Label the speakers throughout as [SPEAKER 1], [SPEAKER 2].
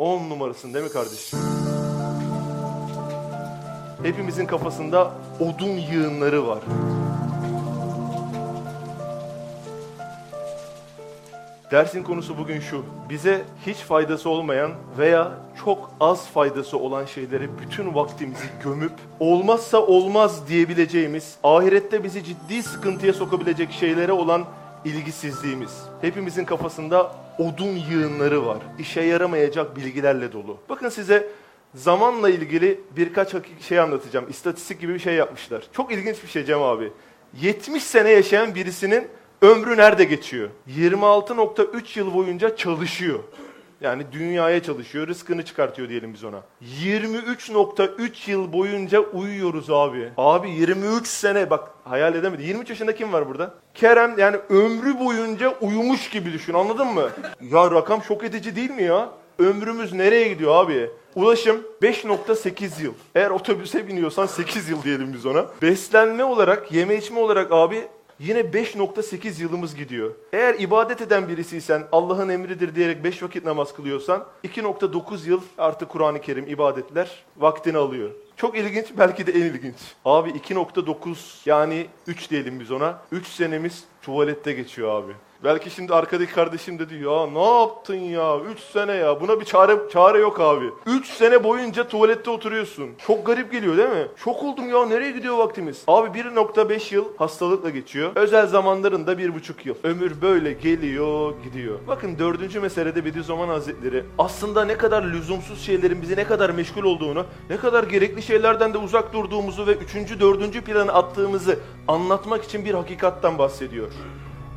[SPEAKER 1] 10 numarasın değil mi kardeşim? Hepimizin kafasında odun yığınları var. Dersin konusu bugün şu. Bize hiç faydası olmayan veya çok az faydası olan şeyleri bütün vaktimizi gömüp olmazsa olmaz diyebileceğimiz, ahirette bizi ciddi sıkıntıya sokabilecek şeylere olan ilgisizliğimiz. Hepimizin kafasında odun yığınları var. İşe yaramayacak bilgilerle dolu. Bakın size zamanla ilgili birkaç şey anlatacağım. İstatistik gibi bir şey yapmışlar. Çok ilginç bir şey Cem abi. 70 sene yaşayan birisinin ömrü nerede geçiyor? 26.3 yıl boyunca çalışıyor. Yani dünyaya çalışıyor, rızkını çıkartıyor diyelim biz ona. 23.3 yıl boyunca uyuyoruz abi. Abi 23 sene bak hayal edemedi. 23 yaşında kim var burada? Kerem yani ömrü boyunca uyumuş gibi düşün anladın mı? Ya rakam şok edici değil mi ya? Ömrümüz nereye gidiyor abi? Ulaşım 5.8 yıl. Eğer otobüse biniyorsan 8 yıl diyelim biz ona. Beslenme olarak, yeme içme olarak abi yine 5.8 yılımız gidiyor. Eğer ibadet eden birisiysen, Allah'ın emridir diyerek 5 vakit namaz kılıyorsan 2.9 yıl artık Kur'an-ı Kerim ibadetler vaktini alıyor. Çok ilginç, belki de en ilginç. Abi 2.9 yani 3 diyelim biz ona. 3 senemiz tuvalette geçiyor abi. Belki şimdi arkadaki kardeşim de diyor ya ne yaptın ya 3 sene ya buna bir çare çare yok abi. 3 sene boyunca tuvalette oturuyorsun. Çok garip geliyor değil mi? Şok oldum ya nereye gidiyor vaktimiz? Abi 1.5 yıl hastalıkla geçiyor. Özel zamanlarında 1.5 yıl. Ömür böyle geliyor gidiyor. Bakın dördüncü meselede Bediüzzaman Hazretleri aslında ne kadar lüzumsuz şeylerin bizi ne kadar meşgul olduğunu, ne kadar gerekli şeylerden de uzak durduğumuzu ve üçüncü dördüncü planı attığımızı anlatmak için bir hakikattan bahsediyor.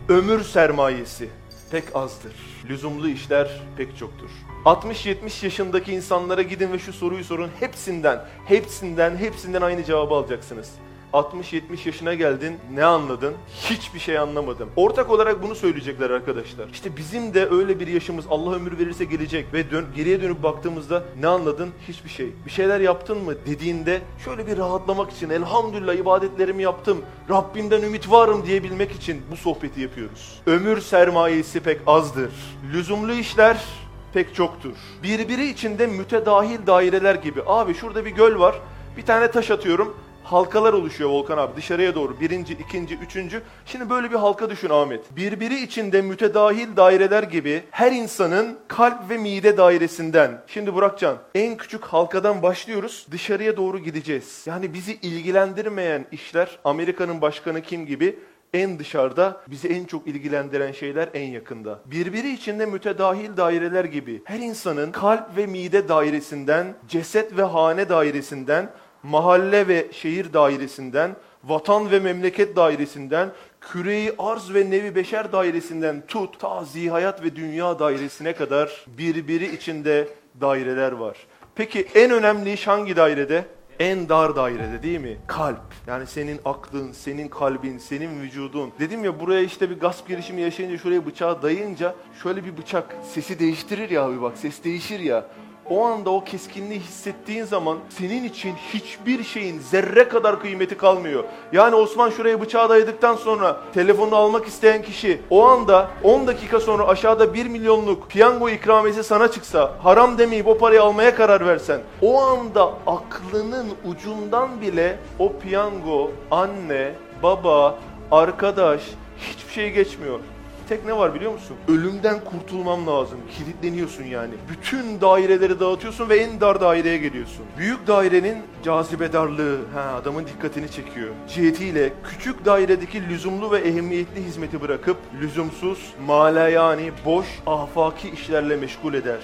[SPEAKER 1] Ömür sermayesi pek azdır. Lüzumlu işler pek çoktur. 60-70 yaşındaki insanlara gidin ve şu soruyu sorun. Hepsinden, hepsinden, hepsinden aynı cevabı alacaksınız. 60-70 yaşına geldin, ne anladın? Hiçbir şey anlamadım. Ortak olarak bunu söyleyecekler arkadaşlar. İşte bizim de öyle bir yaşımız Allah ömür verirse gelecek ve dön, geriye dönüp baktığımızda ne anladın? Hiçbir şey. Bir şeyler yaptın mı dediğinde şöyle bir rahatlamak için elhamdülillah ibadetlerimi yaptım, Rabbimden ümit varım diyebilmek için bu sohbeti yapıyoruz. Ömür sermayesi pek azdır. Lüzumlu işler pek çoktur. Birbiri içinde mütedahil daireler gibi. Abi şurada bir göl var. Bir tane taş atıyorum. Halkalar oluşuyor Volkan abi dışarıya doğru. Birinci, ikinci, üçüncü. Şimdi böyle bir halka düşün Ahmet. Birbiri içinde mütedahil daireler gibi her insanın kalp ve mide dairesinden. Şimdi Burakcan en küçük halkadan başlıyoruz. Dışarıya doğru gideceğiz. Yani bizi ilgilendirmeyen işler Amerika'nın başkanı kim gibi en dışarıda bizi en çok ilgilendiren şeyler en yakında. Birbiri içinde mütedahil daireler gibi her insanın kalp ve mide dairesinden, ceset ve hane dairesinden, mahalle ve şehir dairesinden, vatan ve memleket dairesinden, küreyi arz ve nevi beşer dairesinden tut ta zihayat ve dünya dairesine kadar birbiri içinde daireler var. Peki en önemli iş hangi dairede? En dar dairede değil mi? Kalp. Yani senin aklın, senin kalbin, senin vücudun. Dedim ya buraya işte bir gasp girişimi yaşayınca şuraya bıçağı dayınca şöyle bir bıçak sesi değiştirir ya abi bak ses değişir ya. O anda o keskinliği hissettiğin zaman senin için hiçbir şeyin zerre kadar kıymeti kalmıyor. Yani Osman şuraya bıçağı dayadıktan sonra telefonu almak isteyen kişi o anda 10 dakika sonra aşağıda 1 milyonluk piyango ikramiyesi sana çıksa haram demeyip o parayı almaya karar versen o anda aklının ucundan bile o piyango, anne, baba, arkadaş hiçbir şey geçmiyor. Tek ne var biliyor musun? Ölümden kurtulmam lazım. Kilitleniyorsun yani. Bütün daireleri dağıtıyorsun ve en dar daireye geliyorsun. Büyük dairenin cazibedarlığı ha, adamın dikkatini çekiyor. Cihetiyle küçük dairedeki lüzumlu ve ehemmiyetli hizmeti bırakıp lüzumsuz, mala yani boş, afaki işlerle meşgul eder.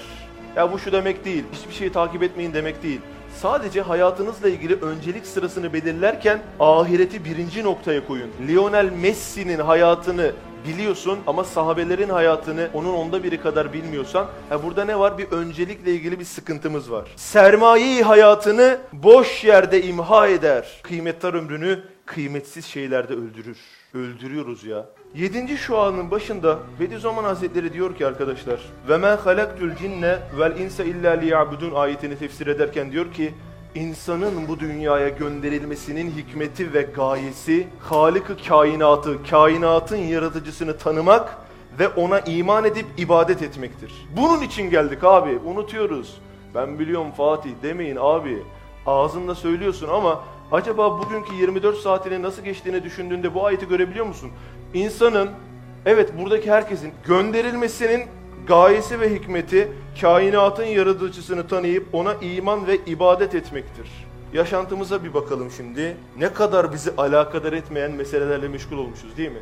[SPEAKER 1] Ya bu şu demek değil. Hiçbir şeyi takip etmeyin demek değil. Sadece hayatınızla ilgili öncelik sırasını belirlerken ahireti birinci noktaya koyun. Lionel Messi'nin hayatını biliyorsun ama sahabelerin hayatını onun onda biri kadar bilmiyorsan ha burada ne var? Bir öncelikle ilgili bir sıkıntımız var. Sermayeyi hayatını boş yerde imha eder. Kıymetli ömrünü kıymetsiz şeylerde öldürür. Öldürüyoruz ya. Yedinci şu anın başında Bediüzzaman Hazretleri diyor ki arkadaşlar ve men halaktul cinne vel insa illa liyabudun ayetini tefsir ederken diyor ki insanın bu dünyaya gönderilmesinin hikmeti ve gayesi Halık-ı kainatı, kainatın yaratıcısını tanımak ve ona iman edip ibadet etmektir. Bunun için geldik abi. Unutuyoruz. Ben biliyorum Fatih demeyin abi. Ağzında söylüyorsun ama acaba bugünkü 24 saatinin nasıl geçtiğini düşündüğünde bu ayeti görebiliyor musun? İnsanın evet buradaki herkesin gönderilmesinin gayesi ve hikmeti kainatın yaratıcısını tanıyıp ona iman ve ibadet etmektir. Yaşantımıza bir bakalım şimdi. Ne kadar bizi alakadar etmeyen meselelerle meşgul olmuşuz değil mi?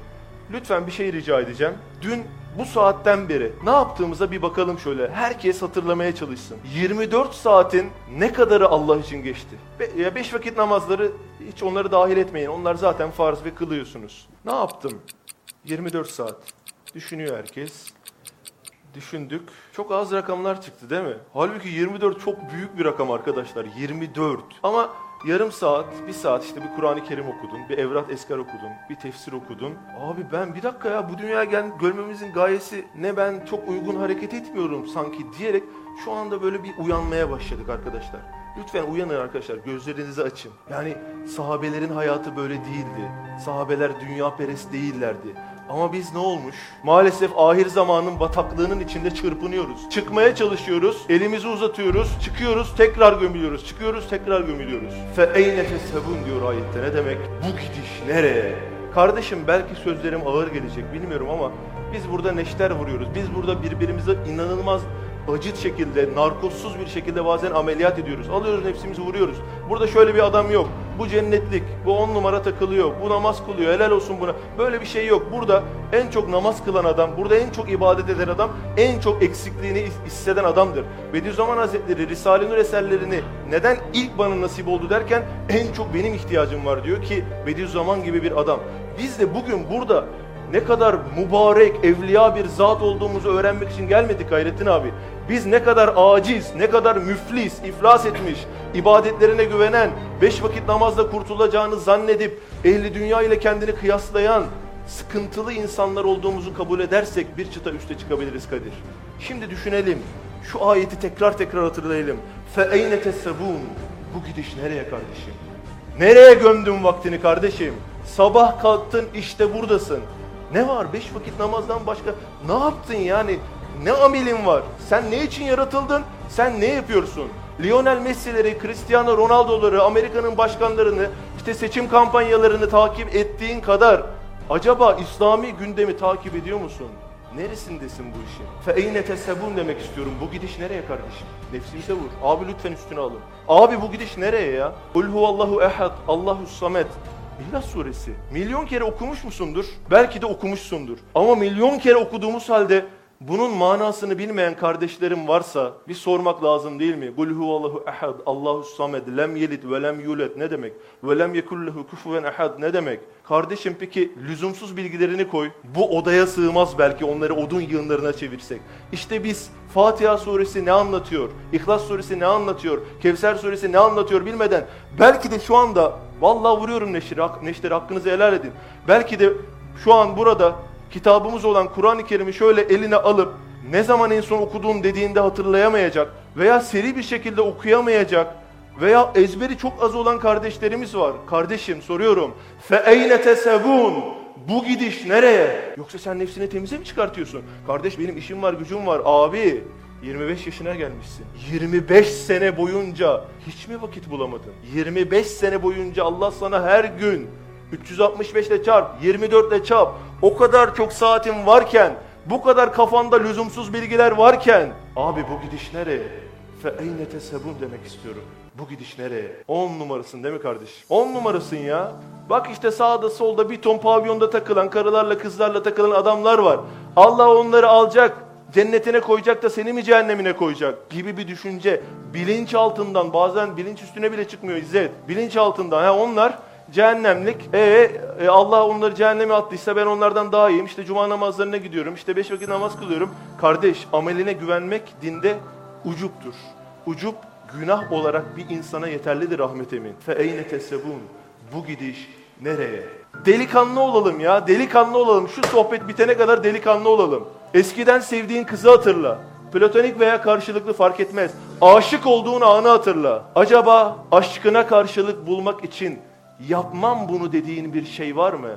[SPEAKER 1] Lütfen bir şey rica edeceğim. Dün bu saatten beri ne yaptığımıza bir bakalım şöyle. Herkes hatırlamaya çalışsın. 24 saatin ne kadarı Allah için geçti? Be 5 vakit namazları hiç onları dahil etmeyin. Onlar zaten farz ve kılıyorsunuz. Ne yaptım? 24 saat. Düşünüyor herkes. Düşündük. Çok az rakamlar çıktı değil mi? Halbuki 24 çok büyük bir rakam arkadaşlar. 24. Ama yarım saat, bir saat işte bir Kur'an-ı Kerim okudun, bir Evrat Eskar okudun, bir tefsir okudun. Abi ben bir dakika ya bu dünyaya gel görmemizin gayesi ne ben çok uygun hareket etmiyorum sanki diyerek şu anda böyle bir uyanmaya başladık arkadaşlar. Lütfen uyanın arkadaşlar, gözlerinizi açın. Yani sahabelerin hayatı böyle değildi. Sahabeler dünya perest değillerdi. Ama biz ne olmuş? Maalesef ahir zamanın bataklığının içinde çırpınıyoruz. Çıkmaya çalışıyoruz, elimizi uzatıyoruz, çıkıyoruz, tekrar gömülüyoruz, çıkıyoruz, tekrar gömülüyoruz. Fe eyne tesebun diyor ayette. Ne demek? Bu gidiş nereye? Kardeşim belki sözlerim ağır gelecek bilmiyorum ama biz burada neşter vuruyoruz. Biz burada birbirimize inanılmaz acıt şekilde, narkozsuz bir şekilde bazen ameliyat ediyoruz. Alıyoruz nefsimizi vuruyoruz. Burada şöyle bir adam yok. Bu cennetlik, bu on numara takılıyor, bu namaz kılıyor, helal olsun buna. Böyle bir şey yok. Burada en çok namaz kılan adam, burada en çok ibadet eden adam, en çok eksikliğini hisseden adamdır. Bediüzzaman Hazretleri Risale-i Nur eserlerini neden ilk bana nasip oldu derken en çok benim ihtiyacım var diyor ki Bediüzzaman gibi bir adam. Biz de bugün burada ne kadar mübarek, evliya bir zat olduğumuzu öğrenmek için gelmedik Hayrettin abi. Biz ne kadar aciz, ne kadar müflis, iflas etmiş, ibadetlerine güvenen, beş vakit namazda kurtulacağını zannedip ehli dünya ile kendini kıyaslayan sıkıntılı insanlar olduğumuzu kabul edersek bir çıta üste çıkabiliriz Kadir. Şimdi düşünelim. Şu ayeti tekrar tekrar hatırlayalım. فَاَيْنَ تَسَّبُونَ Bu gidiş nereye kardeşim? Nereye gömdün vaktini kardeşim? Sabah kalktın işte buradasın. Ne var? Beş vakit namazdan başka ne yaptın yani? Ne amelin var? Sen ne için yaratıldın? Sen ne yapıyorsun? Lionel Messi'leri, Cristiano Ronaldo'ları, Amerika'nın başkanlarını, işte seçim kampanyalarını takip ettiğin kadar acaba İslami gündemi takip ediyor musun? Neresindesin bu işin? Fe tesebun demek istiyorum. Bu gidiş nereye kardeşim? Nefsimize vur. Abi lütfen üstüne alın. Abi bu gidiş nereye ya? Kul huvallahu ehad, Allahu samet. İhlas suresi. Milyon kere okumuş musundur? Belki de okumuşsundur. Ama milyon kere okuduğumuz halde bunun manasını bilmeyen kardeşlerim varsa bir sormak lazım değil mi? Kul huvallahu ehad, Allahu samed, lem yelid ve lem yulet ne demek? Ve lem yekullehu kufuven ehad ne demek? Kardeşim peki lüzumsuz bilgilerini koy. Bu odaya sığmaz belki onları odun yığınlarına çevirsek. İşte biz Fatiha suresi ne anlatıyor? İhlas suresi ne anlatıyor? Kevser suresi ne anlatıyor bilmeden belki de şu anda vallahi vuruyorum neşri, neşri hakkınızı helal edin. Belki de şu an burada kitabımız olan Kur'an-ı Kerim'i şöyle eline alıp ne zaman en son okuduğum dediğinde hatırlayamayacak veya seri bir şekilde okuyamayacak veya ezberi çok az olan kardeşlerimiz var. Kardeşim soruyorum. Fe eyne tesebun? Bu gidiş nereye? Yoksa sen nefsini temize mi çıkartıyorsun? Kardeş benim işim var, gücüm var. Abi 25 yaşına gelmişsin. 25 sene boyunca hiç mi vakit bulamadın? 25 sene boyunca Allah sana her gün 365 ile çarp, 24 ile çarp. O kadar çok saatin varken, bu kadar kafanda lüzumsuz bilgiler varken, abi bu gidiş nereye? Fe eyne tesebun demek istiyorum. Bu gidiş nereye? 10 numarasın değil mi kardeş? 10 numarasın ya. Bak işte sağda solda bir ton pavyonda takılan, karılarla kızlarla takılan adamlar var. Allah onları alacak, cennetine koyacak da seni mi cehennemine koyacak gibi bir düşünce. Bilinç altından bazen bilinç üstüne bile çıkmıyor İzzet. Bilinç altından. Ha onlar cehennemlik. E, e, Allah onları cehenneme attıysa ben onlardan daha iyiyim. İşte cuma namazlarına gidiyorum. İşte beş vakit namaz kılıyorum. Kardeş ameline güvenmek dinde ucuptur. Ucup günah olarak bir insana yeterlidir rahmet emin. Fe eyne tesebun. Bu gidiş nereye? Delikanlı olalım ya. Delikanlı olalım. Şu sohbet bitene kadar delikanlı olalım. Eskiden sevdiğin kızı hatırla. Platonik veya karşılıklı fark etmez. Aşık olduğun anı hatırla. Acaba aşkına karşılık bulmak için yapmam bunu dediğin bir şey var mı?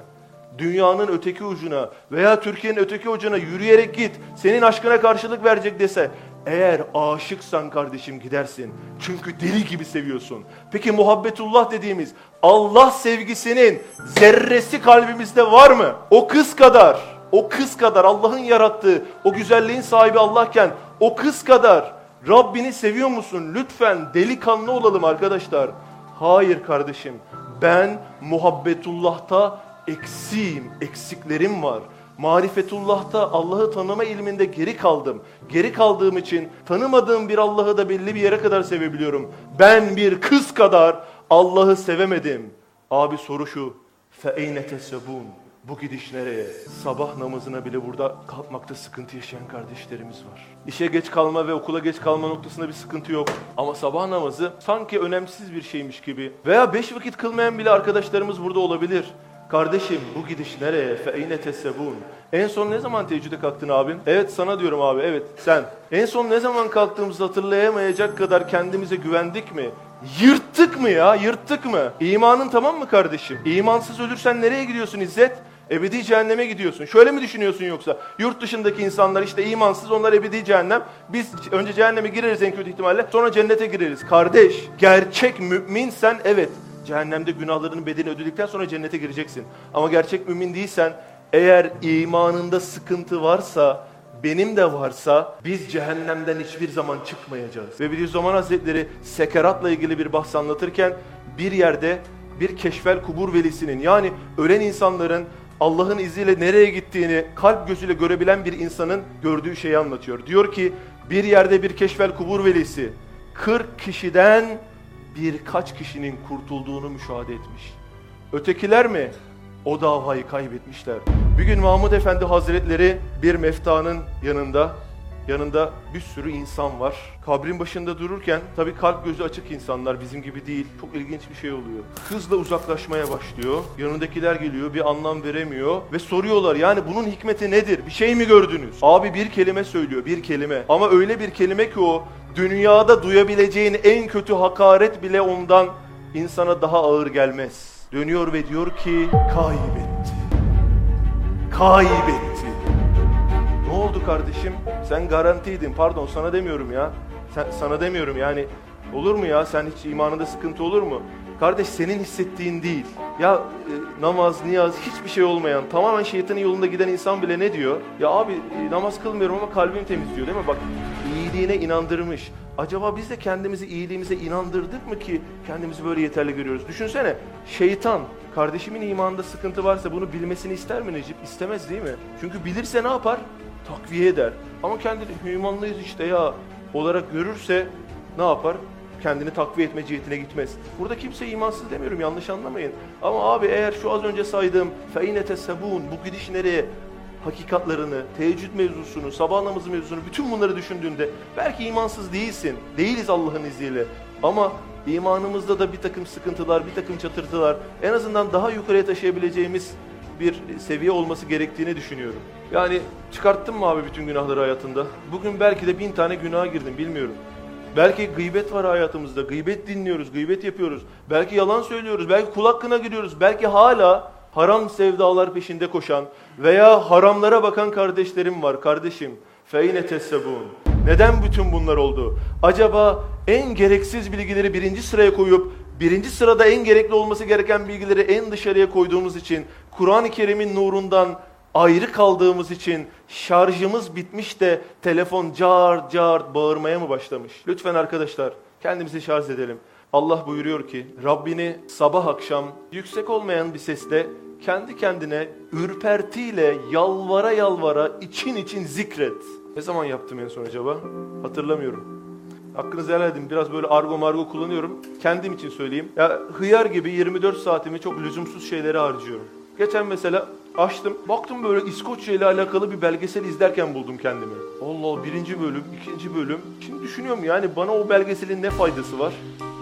[SPEAKER 1] dünyanın öteki ucuna veya Türkiye'nin öteki ucuna yürüyerek git. Senin aşkına karşılık verecek dese eğer aşıksan kardeşim gidersin. Çünkü deli gibi seviyorsun. Peki muhabbetullah dediğimiz Allah sevgisinin zerresi kalbimizde var mı? O kız kadar, o kız kadar Allah'ın yarattığı, o güzelliğin sahibi Allah'ken o kız kadar Rabbini seviyor musun? Lütfen delikanlı olalım arkadaşlar. Hayır kardeşim Ben muhabbetullah'ta eksiğim, eksiklerim var. Marifetullah'ta Allah'ı tanıma ilminde geri kaldım. Geri kaldığım için tanımadığım bir Allah'ı da belli bir yere kadar sevebiliyorum. Ben bir kız kadar Allah'ı sevemedim. Abi soru şu. فَاَيْنَ تَسَبُونَ bu gidiş nereye? Sabah namazına bile burada kalkmakta sıkıntı yaşayan kardeşlerimiz var. İşe geç kalma ve okula geç kalma noktasında bir sıkıntı yok. Ama sabah namazı sanki önemsiz bir şeymiş gibi. Veya beş vakit kılmayan bile arkadaşlarımız burada olabilir. Kardeşim bu gidiş nereye? Fe tesebun. En son ne zaman teheccüde kalktın abim? Evet sana diyorum abi evet sen. En son ne zaman kalktığımızı hatırlayamayacak kadar kendimize güvendik mi? Yırttık mı ya? Yırttık mı? İmanın tamam mı kardeşim? İmansız ölürsen nereye gidiyorsun İzzet? Ebedi cehenneme gidiyorsun. Şöyle mi düşünüyorsun yoksa? Yurt dışındaki insanlar işte imansız onlar ebedi cehennem. Biz önce cehenneme gireriz en kötü ihtimalle sonra cennete gireriz. Kardeş gerçek müminsen evet cehennemde günahlarının bedelini ödedikten sonra cennete gireceksin. Ama gerçek mümin değilsen eğer imanında sıkıntı varsa benim de varsa biz cehennemden hiçbir zaman çıkmayacağız. Ve Bediüzzaman Hazretleri sekeratla ilgili bir bahs anlatırken bir yerde bir keşfel kubur velisinin yani ölen insanların Allah'ın izniyle nereye gittiğini kalp gözüyle görebilen bir insanın gördüğü şeyi anlatıyor. Diyor ki bir yerde bir keşfel kubur velisi 40 kişiden birkaç kişinin kurtulduğunu müşahede etmiş. Ötekiler mi? O davayı kaybetmişler. Bir gün Mahmud Efendi Hazretleri bir meftanın yanında Yanında bir sürü insan var. Kabrin başında dururken tabii kalp gözü açık insanlar bizim gibi değil. Çok ilginç bir şey oluyor. Hızla uzaklaşmaya başlıyor. Yanındakiler geliyor bir anlam veremiyor. Ve soruyorlar yani bunun hikmeti nedir? Bir şey mi gördünüz? Abi bir kelime söylüyor bir kelime. Ama öyle bir kelime ki o dünyada duyabileceğin en kötü hakaret bile ondan insana daha ağır gelmez. Dönüyor ve diyor ki kaybetti. Kaybetti. Oldu kardeşim? Sen garantiydin. Pardon sana demiyorum ya. Sen, sana demiyorum yani. Olur mu ya? Sen hiç imanında sıkıntı olur mu? Kardeş senin hissettiğin değil. Ya e, namaz, niyaz hiçbir şey olmayan, tamamen şeytanın yolunda giden insan bile ne diyor? Ya abi e, namaz kılmıyorum ama kalbim temiz diyor değil mi? Bak iyiliğine inandırmış. Acaba biz de kendimizi iyiliğimize inandırdık mı ki kendimizi böyle yeterli görüyoruz? Düşünsene şeytan kardeşimin imanında sıkıntı varsa bunu bilmesini ister mi Necip? İstemez değil mi? Çünkü bilirse ne yapar? Takviye eder. Ama kendini hümanlıyız işte ya olarak görürse ne yapar? kendini takviye etme cihetine gitmez. Burada kimse imansız demiyorum yanlış anlamayın. Ama abi eğer şu az önce saydığım feyne tesebun bu gidiş nereye hakikatlarını, teheccüd mevzusunu, sabah namazı mevzusunu bütün bunları düşündüğünde belki imansız değilsin. Değiliz Allah'ın izniyle. Ama imanımızda da bir takım sıkıntılar, bir takım çatırtılar en azından daha yukarıya taşıyabileceğimiz bir seviye olması gerektiğini düşünüyorum. Yani çıkarttın mı abi bütün günahları hayatında? Bugün belki de bin tane günaha girdim bilmiyorum. Belki gıybet var hayatımızda. Gıybet dinliyoruz, gıybet yapıyoruz. Belki yalan söylüyoruz, belki kul hakkına giriyoruz. Belki hala haram sevdalar peşinde koşan veya haramlara bakan kardeşlerim var. Kardeşim, feyne tessebun. Neden bütün bunlar oldu? Acaba en gereksiz bilgileri birinci sıraya koyup birinci sırada en gerekli olması gereken bilgileri en dışarıya koyduğumuz için Kur'an-ı Kerim'in nurundan ayrı kaldığımız için şarjımız bitmiş de telefon car car bağırmaya mı başlamış? Lütfen arkadaşlar kendimizi şarj edelim. Allah buyuruyor ki Rabbini sabah akşam yüksek olmayan bir sesle kendi kendine ürpertiyle yalvara yalvara için için zikret. Ne zaman yaptım en son acaba? Hatırlamıyorum. Hakkınızı helal edin. Biraz böyle argo margo kullanıyorum. Kendim için söyleyeyim. Ya hıyar gibi 24 saatimi çok lüzumsuz şeylere harcıyorum. Geçen mesela açtım. Baktım böyle İskoçya ile alakalı bir belgesel izlerken buldum kendimi. Allah birinci bölüm, ikinci bölüm. Şimdi düşünüyorum yani bana o belgeselin ne faydası var?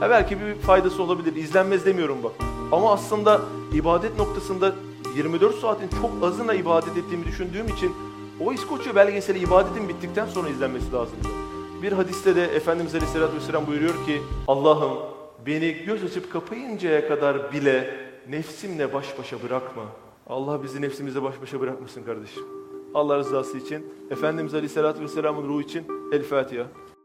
[SPEAKER 1] Ha belki bir faydası olabilir. İzlenmez demiyorum bak. Ama aslında ibadet noktasında 24 saatin çok azına ibadet ettiğimi düşündüğüm için o İskoçya belgeseli ibadetin bittikten sonra izlenmesi lazımdı. Bir hadiste de Efendimiz Aleyhisselatü Vesselam buyuruyor ki Allah'ım beni göz açıp kapayıncaya kadar bile nefsimle baş başa bırakma. Allah bizi nefsimize baş başa bırakmasın kardeşim. Allah rızası için, Efendimiz Aleyhisselatü Vesselam'ın ruhu için El Fatiha.